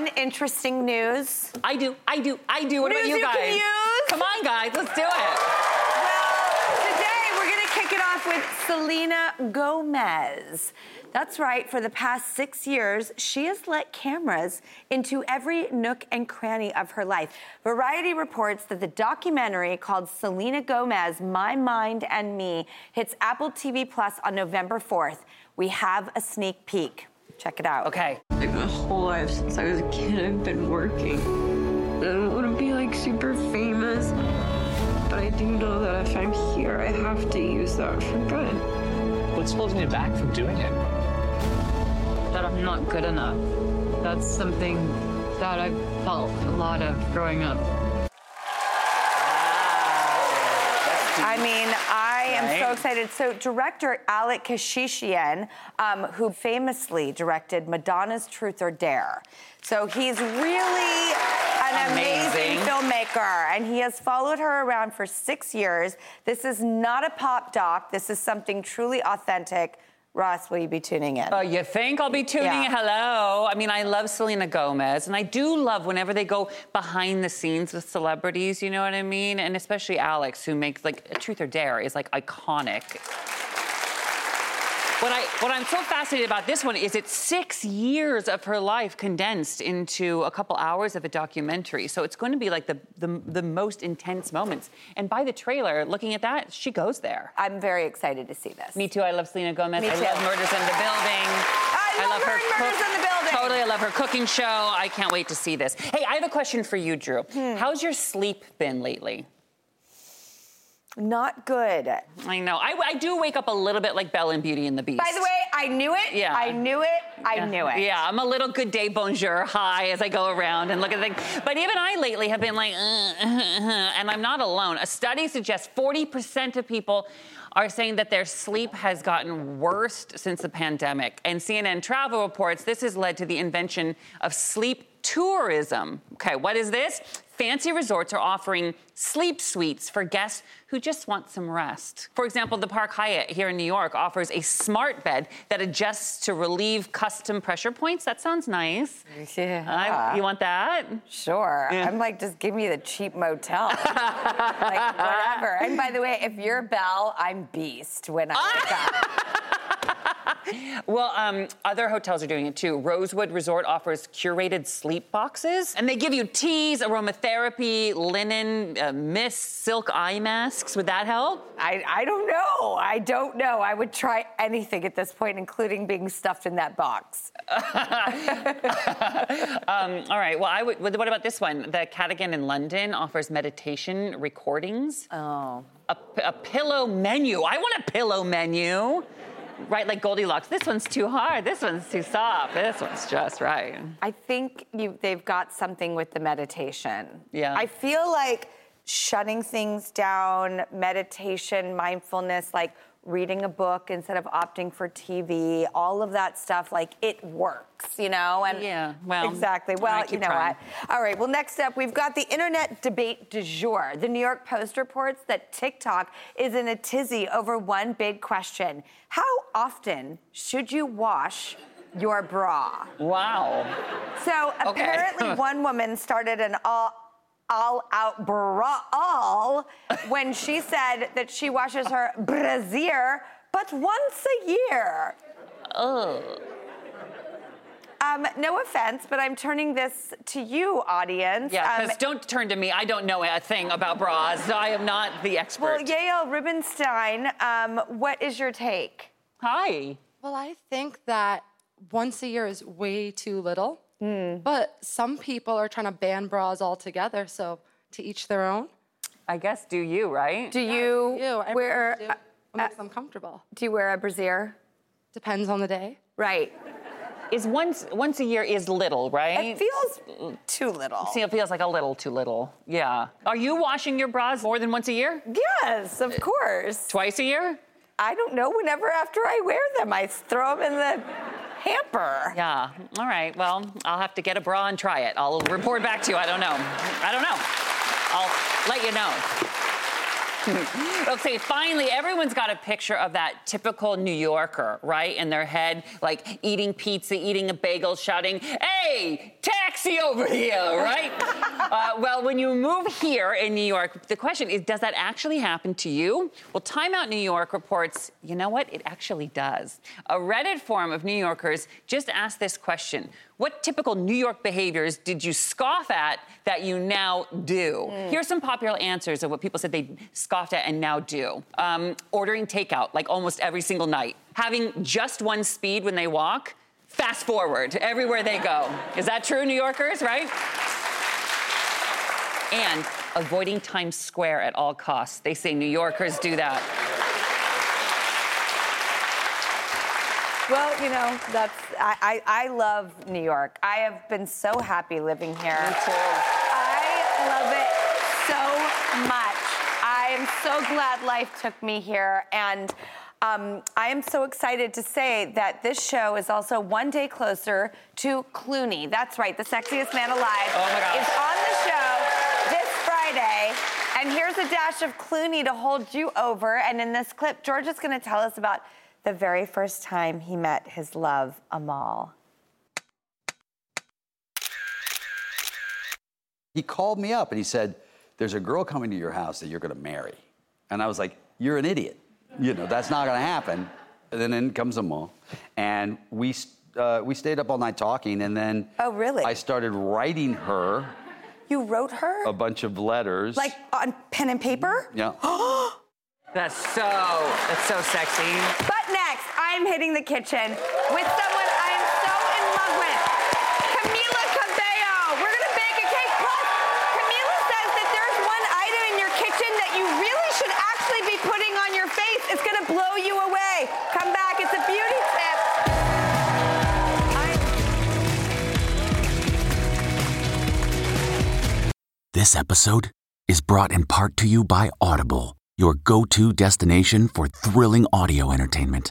Fun, interesting news? I do, I do, I do. What News about you you guys? can use? Come on, guys, let's do it. Well, today we're gonna kick it off with Selena Gomez. That's right, for the past six years, she has let cameras into every nook and cranny of her life. Variety reports that the documentary called Selena Gomez My Mind and Me hits Apple TV Plus on November 4th. We have a sneak peek. Check it out. Okay. Like my whole life since I was a kid, I've been working. I don't want to be like super famous, but I do know that if I'm here, I have to use that for good. What's holding you back from doing it? That I'm not good enough. That's something that I've felt a lot of growing up. I mean, I am so excited. So, director Alek Keshishian, um, who famously directed Madonna's Truth or Dare. So, he's really an amazing. Amazing. filmmaker, and he has followed her around for six years. This is not a pop doc, this is something truly authentic. Ross, will you be tuning in? Uh, you think I'll be tuning Yeah. in? Hello. I mean, I love Selena Gomez, and I do love whenever they go behind the scenes with celebrities. You know what I mean? And especially Alex, who makes like Truth or Dare is like iconic. What I what I'm so fascinated about this one is it's six years of her life condensed into a couple hours of a documentary. So it's going to be like the the, the most intense moments. And by the trailer, looking at that, she goes there. I'm very excited to see this. Me too. I love Selena Gomez. Me I too. love Murders in the Building. I love her in Murders in the Building. Totally, I love her cooking show. I can't wait to see this. Hey, I have a question for you, Drew. Hmm. How's your sleep been lately? Not good. I know. I, I do wake up a little bit like Belle and Beauty and the Beast. By the way, I knew it. Yeah. I knew it. I Yeah. knew it. Yeah, I'm a little good day bonjour high as I go around and look at things. But even I lately have been like, uh, uh, uh, uh and I'm not alone. A study suggests 40% of people are saying that their sleep has gotten worse since the pandemic. And CNN Travel reports this has led to the invention of sleep tourism. Okay, what is this? Fancy resorts are offering sleep suites for guests who just want some rest. For example, the Park Hyatt here in New York offers a smart bed that adjusts to relieve custom pressure points. That sounds nice. Yeah. I- you want that? Sure. I'm like, just give me the cheap motel. like, whatever. And by the way, if you're Belle, I'm Beast when I wake up. Well, um, other hotels are doing it too. Rosewood Resort offers curated sleep boxes, and they give you teas, aromatherapy, linen, uh, mist, silk eye masks. Would that help? I, I don't know. I don't know. I would try anything at this point, including being stuffed in that box. Um, all right. Well, I would. What about this one? The Cadogan in London offers meditation recordings. Oh. A, a pillow menu. I want a pillow menu. Right, like Goldilocks. This one's too hard. This one's too soft. This one's just right. I think you, they've got something with the meditation. Yeah. I feel like shutting things down, meditation, mindfulness, like reading a book instead of opting for TV, all of that stuff, like it works, you know? And Yeah, well, exactly. Well, you know trying. what? All right. Well, next up, we've got the internet debate du jour. The New York Post reports that TikTok is in a tizzy over one big question: How often should you wash your bra? Wow. So Okay. apparently, one woman started an all all out brawl when she said that she washes her brassiere but once a year. Um, no offense, but I'm turning this to you, audience. Yeah, Um, because don't turn to me. I don't know a thing about bras. I am not the expert. well, Yael Rubenstein, um, what is your take? Hi. Well, I think that once a year is way too little. But some people are trying to ban bras altogether. So to each their own. I guess do you, right? Do you do You, I wear do. uh, What makes them comfortable? do you wear a brassiere? Depends on the day. Right. Is once once a year is little, right? It feels too little. See, it feels like a little too little. Yeah. Are you washing your bras more than once a year? Yes, of course. Twice a year? I don't know. Whenever after I wear them, I throw them in the hamper. Yeah. All right. Well, I'll have to get a bra and try it. I'll report back to you. I don't know. I don't know. I'll let you know. Okay, finally, everyone's got a picture of that typical New Yorker, right? In their head, like eating pizza, eating a bagel, shouting, hey, taxi over here, right? uh, well, when you move here in New York, the question is, does that actually happen to you? Well, Time Out New York reports, you know what? It actually does. A Reddit forum of New Yorkers just asked this question What typical New York behaviors did you scoff at that you now do? Here's some popular answers of what people said they scoffed at and now do um, ordering takeout, like almost every single night, having just one speed when they walk. Fast forward everywhere they go. Is that true, New Yorkers, right? And avoiding Times Square at all costs. They say New Yorkers do that. Well, you know, that's I, I, I love New York. I have been so happy living here. Me too. I love it so much. I am so glad life took me here and um, I am so excited to say that this show is also one day closer to Clooney. That's right, the sexiest man alive Oh my gosh. is on the show this Friday. And here's a dash of Clooney to hold you over. And in this clip, George is going to tell us about the very first time he met his love, Amal. He called me up and he said, There's a girl coming to your house that you're going to marry. And I was like, You're an idiot. You know, that's not going to happen. And then in comes Amal. And we, uh, we stayed up all night talking. And then Oh, really? I started writing her You wrote her? a bunch of letters. Like on pen and paper? yeah. That's so, that's so sexy. But next, I'm hitting the kitchen with someone I am so in love with. Camila Cabello. We're gonna bake a cake. Plus, Camila says that there's one item in your kitchen that you really should actually be putting on your face. It's gonna blow you away. Come back, it's a beauty tip. This episode is brought in part to you by Audible, your go to destination for thrilling audio entertainment.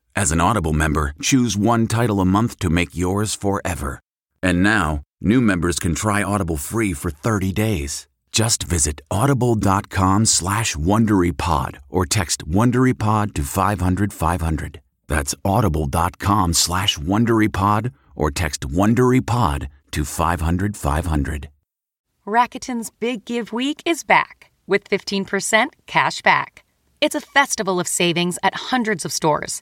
as an Audible member, choose one title a month to make yours forever. And now, new members can try Audible free for 30 days. Just visit audible.com slash WonderyPod or text WonderyPod to 500 500. That's audible.com slash WonderyPod or text WonderyPod to 500 500. Rakuten's Big Give Week is back with 15% cash back. It's a festival of savings at hundreds of stores,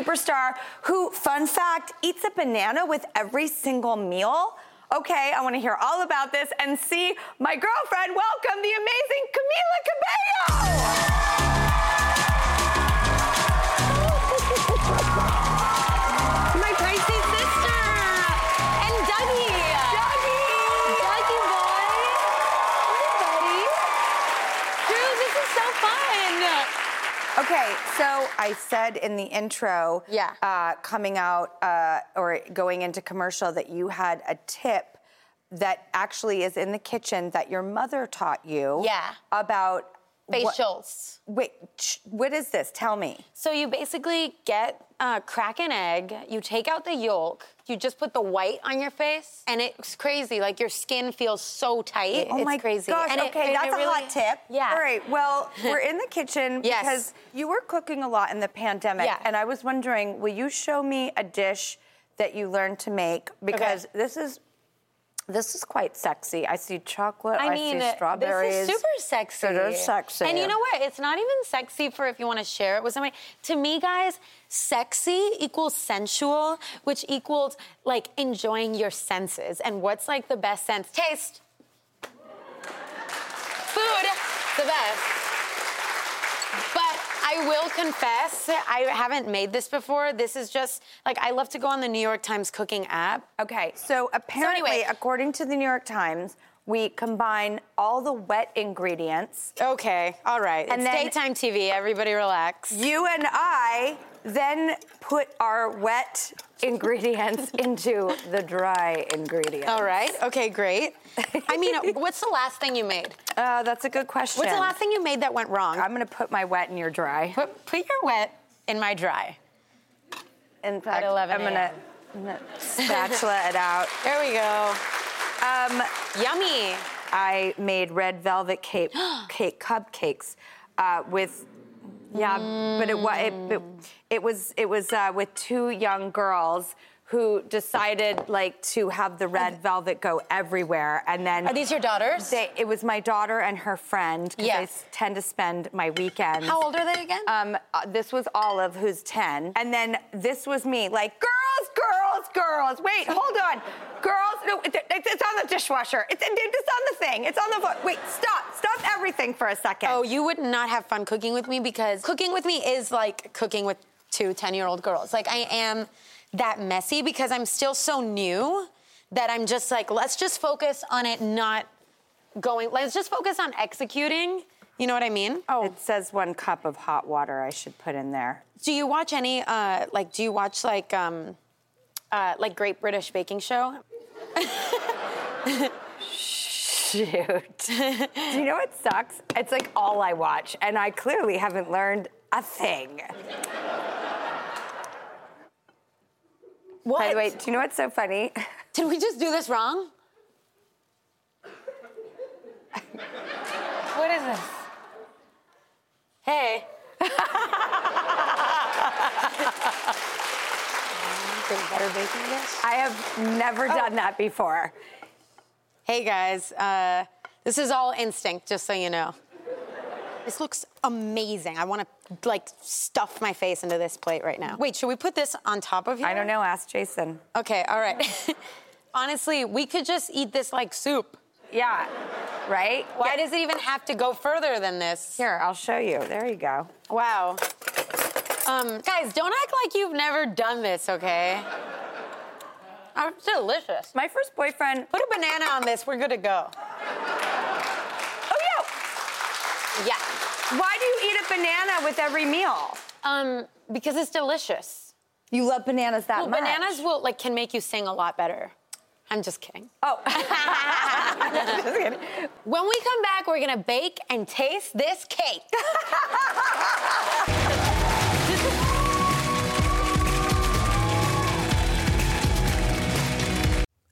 Superstar who, fun fact, eats a banana with every single meal. Okay, I want to hear all about this and see my girlfriend welcome the amazing Camila Cabello. So I said in the intro, Yeah. uh, coming out uh, or going into commercial, that you had a tip that actually is in the kitchen that your mother taught you. Yeah. About what- Facials. wait, what is this? Tell me. So you basically get uh, crack an egg. You take out the yolk. You just put the white on your face, and it's crazy. Like your skin feels so tight. Oh it's my crazy. gosh! And okay, it- that's a really- hot tip. Yeah. All right. Well, we're in the kitchen Yes. because you were cooking a lot in the pandemic, Yeah. and I was wondering, will you show me a dish that you learned to make? Because this is this is quite sexy. I see chocolate. I, I mean, see strawberries. this is super sexy. It is sexy. And you know what? It's not even sexy for if you want to share it with somebody. To me, guys, sexy equals sensual, which equals like enjoying your senses. And what's like the best sense? Taste. Food, the best. I will confess, I haven't made this before. This is just like I love to go on the New York Times cooking app. Okay, so apparently, anyway- according to the New York Times, we combine all the wet ingredients. Okay, all right. And it's daytime TV. Everybody relax. You and I then put our wet ingredients into the dry ingredients. All right. Okay, great. I mean, what's the last thing you made? Uh, that's a good question. What's the last thing you made that went wrong? I'm gonna put my wet in your dry. Put, put your wet in my dry. In fact, 11 I'm gonna, I'm gonna spatula it out. There we go. Um, Yummy. I made red velvet cake, cake cupcakes uh, with. Yeah, but it, it, it, it was it was uh, with two young girls who decided like to have the red velvet go everywhere, and then Are these your daughters? They, it was my daughter and her friend. 'cause I Yes. s- tend to spend my weekends. How old are they again? Um, uh, this was Olive, who's 10. And then this was me, like, girls, girls, girls. Wait, hold on. Girls, no, it, it- it's on the dishwasher. It's, it- it's on the thing. It's on the phone. Wait, stop. Stop everything for a second. oh, you would not have fun cooking with me because cooking with me is like cooking with two 10 year old girls. Like, I am that messy because I'm still so new that I'm just like, let's just focus on it not going, let's just focus on executing. You know what I mean? Oh. It says one cup of hot water I should put in there. Do you watch any, uh, like, do you watch like, um, uh, like Great British Baking Show? Shoot. Do you know what sucks? It's like all I watch, and I clearly haven't learned a thing. What? By the way, do you know what's so funny? Did we just do this wrong? what is this? Hey. butter baking dish? I have never oh. done that before. Hey guys, uh, this is all instinct, just so you know. This looks amazing. I want to like stuff my face into this plate right now. Wait, should we put this on top of you? I don't know. Ask Jason. Okay, all right. honestly, we could just eat this like soup. Yeah. Right? Why does it even have to go further than this? Here, I'll show you. There you go. Wow. Um, guys, don't act like you've never done this, okay? It's delicious. My first boyfriend. Put a banana on this. We're good to go. Oh, yeah. Yeah. Why do you eat a banana with every meal? Um, because it's delicious. You love bananas that Well, much. bananas will like can make you sing a lot better. I'm just kidding. Oh. just kidding. When we come back, we're gonna bake and taste this cake.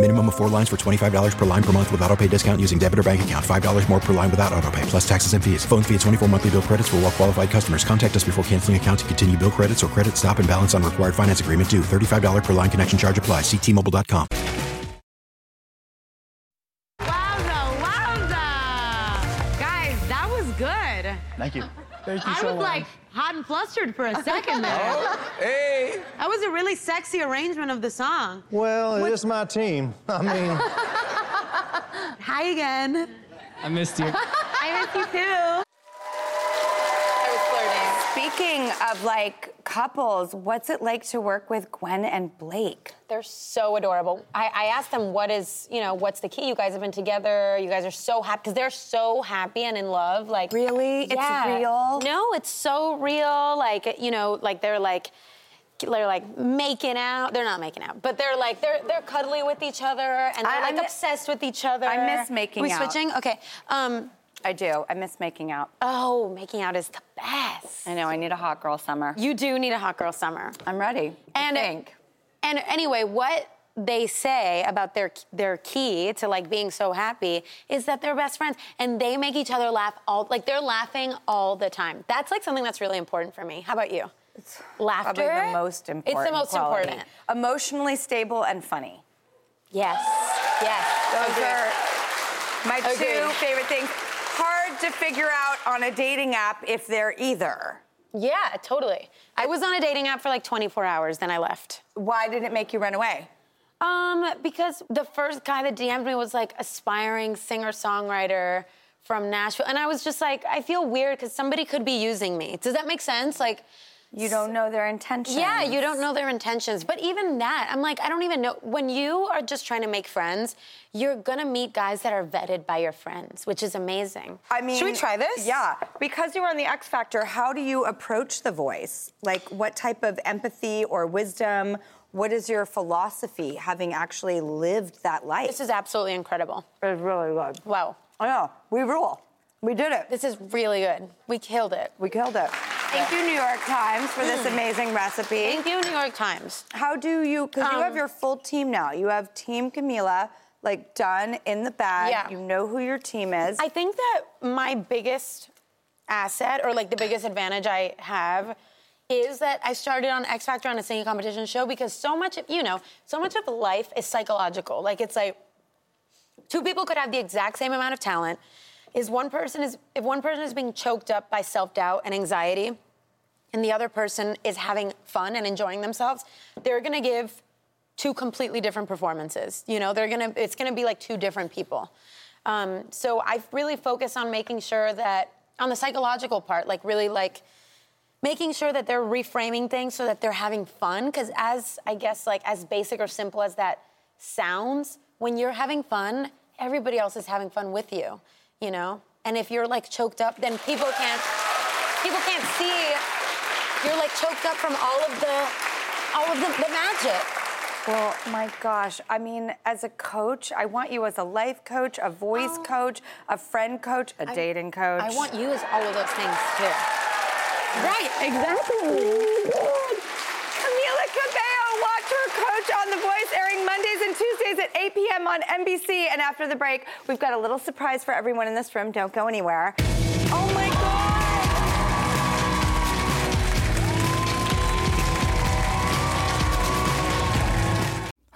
Minimum of four lines for $25 per line per month with auto pay discount using debit or bank account. $5 more per line without auto pay, plus taxes and fees. Phone fee at 24 monthly bill credits for all well qualified customers. Contact us before canceling account to continue bill credits or credit stop and balance on required finance agreement due. $35 per line connection charge applies. Ctmobile.com. Guys, that was good. Thank you. Thank you I so was much. like hot and flustered for a second there. Oh, hey. That a really sexy arrangement of the song. Well, it is my team. I mean, Hi again. I missed you. I miss you too. Speaking of like couples, what's it like to work with Gwen and Blake? They're so adorable. I, I asked them, what is, you know, what's the key? You guys have been together. You guys are so happy because they're so happy and in love. Like, Really? Yeah. It's real? No, it's so real. Like, you know, like they're like, they're like making out. They're not making out, but they're like they're they're cuddly with each other and they're I- I like mi- obsessed with each other. I miss making we out. switching? Okay. Um, I do. I miss making out. oh, making out is the best. I know. I need a hot girl summer. You do need a hot girl summer. I'm ready. And I think. and anyway, what they say about their their key to like being so happy is that they're best friends and they make each other laugh all like they're laughing all the time. That's like something that's really important for me. How about you? Laughter. Probably the most important. It's the most quality. important. Emotionally stable and funny. Yes. Yes. Those Agreed. are my two Agreed. favorite things. Hard to figure out on a dating app if they're either. Yeah, totally. I was on a dating app for like 24 hours, then I left. Why did it make you run away? Um, because the first guy that DM'd me was like aspiring singer-songwriter from Nashville. And I was just like, I feel weird because somebody could be using me. Does that make sense? Like You don't know their intentions. Yeah, you don't know their intentions. But even that, I'm like, I don't even know. When you are just trying to make friends, you're gonna meet guys that are vetted by your friends, which is amazing. I mean, should we try this? Yeah, because you were on the X Factor. How do you approach the voice? Like, what type of empathy or wisdom? What is your philosophy, having actually lived that life? This is absolutely incredible. It's really good. Wow. Oh, I know. We rule. We did it. This is really good. We killed it. We killed it. Thank you, New York Times, for this amazing recipe. Thank you, New York Times. How do you? Because you have Um, your full team now. You have Team Camila, like done in the bag. Yeah. You know who your team is. I think that my biggest asset, or like the biggest advantage I have, is that I started on X Factor on a singing competition show because so much, of, you know, so much of life is psychological. Like it's like two people could have the exact same amount of talent. Is one person is if one person is being choked up by self doubt and anxiety, and the other person is having fun and enjoying themselves, they're gonna give two completely different performances. You know, they're gonna it's gonna be like two different people. Um, so I really focus on making sure that on the psychological part, like really like making sure that they're reframing things so that they're having fun. Because as I guess like as basic or simple as that sounds, when you're having fun, everybody else is having fun with you. You know. And if you're like choked up, then people can't people can't see you're like choked up from all of the all of the, the magic. Well, my gosh. I mean, as a coach, I want you as a life coach, a voice oh. coach, a friend coach, a dating coach. I want you as all of those things too. Right, exactly. Camila Cabello, watch her coach on The Voice, airing Mondays and Tuesdays at 8 p.m. on NBC. And after the break, we've got a little surprise for everyone in this room. Don't go anywhere.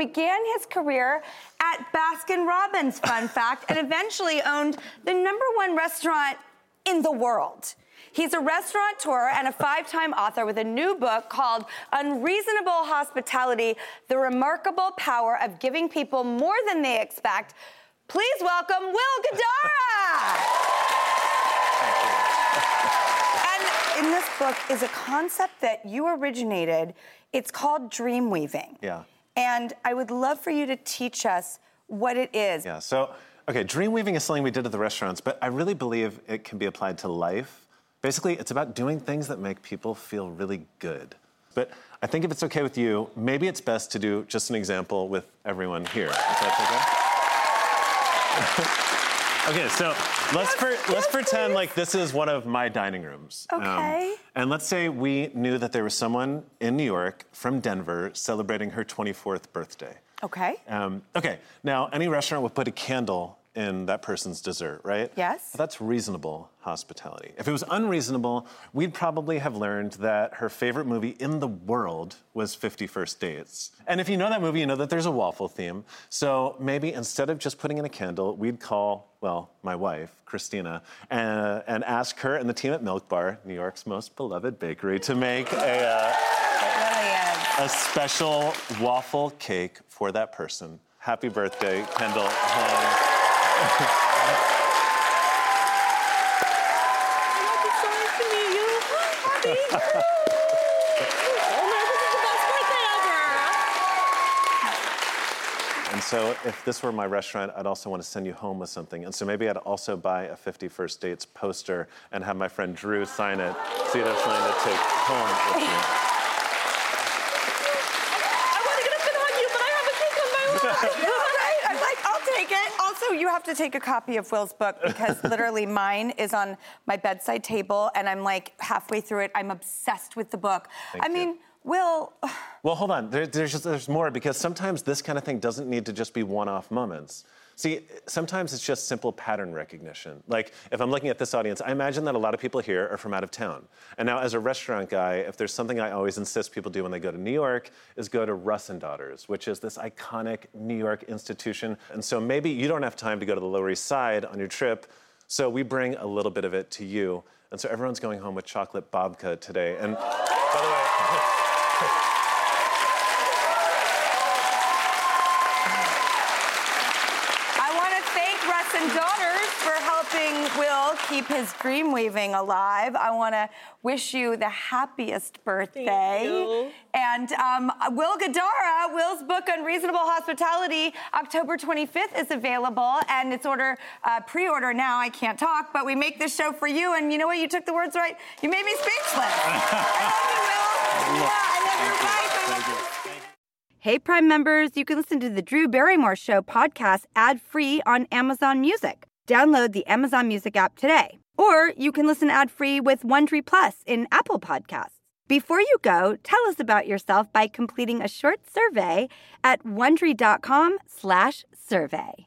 Began his career at Baskin Robbins, fun fact, and eventually owned the number one restaurant in the world. He's a restaurateur and a five time author with a new book called Unreasonable Hospitality The Remarkable Power of Giving People More Than They Expect. Please welcome Will Guidara. And in this book is a concept that you originated. It's called dream weaving. Yeah. And I would love for you to teach us what it is. Yeah. So, okay, dream weaving is something we did at the restaurants, but I really believe it can be applied to life. Basically, it's about doing things that make people feel really good. But I think if it's okay with you, maybe it's best to do just an example with everyone here. Is that okay? Okay, so let's per- let's pretend like this is one of my dining rooms. Um, Okay. and let's say we knew that there was someone in New York from Denver celebrating her 24th birthday. Okay. Um, okay, now any restaurant would put a candle in that person's dessert, right? Yes. That's reasonable hospitality. If it was unreasonable, we'd probably have learned that her favorite movie in the world was 50 First Dates. And if you know that movie, you know that there's a waffle theme. So maybe instead of just putting in a candle, we'd call, well, my wife, Christina, and, and ask her and the team at Milk Bar, New York's most beloved bakery, to make a. Uh, a special waffle cake for that person. Happy birthday, Kendall. And so, if this were my restaurant, I'd also want to send you home with something. And so, maybe I'd also buy a 50 First Dates poster and have my friend Drew sign it so you'd have something to take home with you. right? I'm like, I'll take it. Also, you have to take a copy of Will's book because literally mine is on my bedside table and I'm like halfway through it. I'm obsessed with the book. Thank I you. mean, Will, Well, hold on. There, there's, just, there's more because sometimes this kind of thing doesn't need to just be one off moments. See, sometimes it's just simple pattern recognition. Like, if I'm looking at this audience, I imagine that a lot of people here are from out of town. And now, as a restaurant guy, if there's something I always insist people do when they go to New York, is go to Russ and Daughters, which is this iconic New York institution. And so maybe you don't have time to go to the Lower East Side on your trip, so we bring a little bit of it to you. And so everyone's going home with chocolate babka today. And by the way, I want to thank Russ and Daughters for helping Will keep his dream weaving alive. I want to wish you the happiest birthday. And um, Will Guidara, Will's book Unreasonable Hospitality, October 25th is available, and it's order uh, pre-order now. I can't talk, but we make this show for you. And you know what? You took the words right. You made me speechless. I love you, Will. Yeah, I love your wife. I love you. Hey, Prime members, you can listen to the Drew Barrymore Show podcast ad free on Amazon Music. Download the Amazon Music app today. Or you can listen ad free with Wondery Plus in Apple Podcasts. Before you go, tell us about yourself by completing a short survey at wondery.com/slash survey.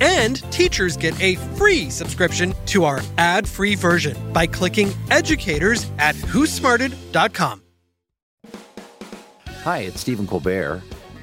And teachers get a free subscription to our ad free version by clicking educators at whosmarted.com. Hi, it's Stephen Colbert,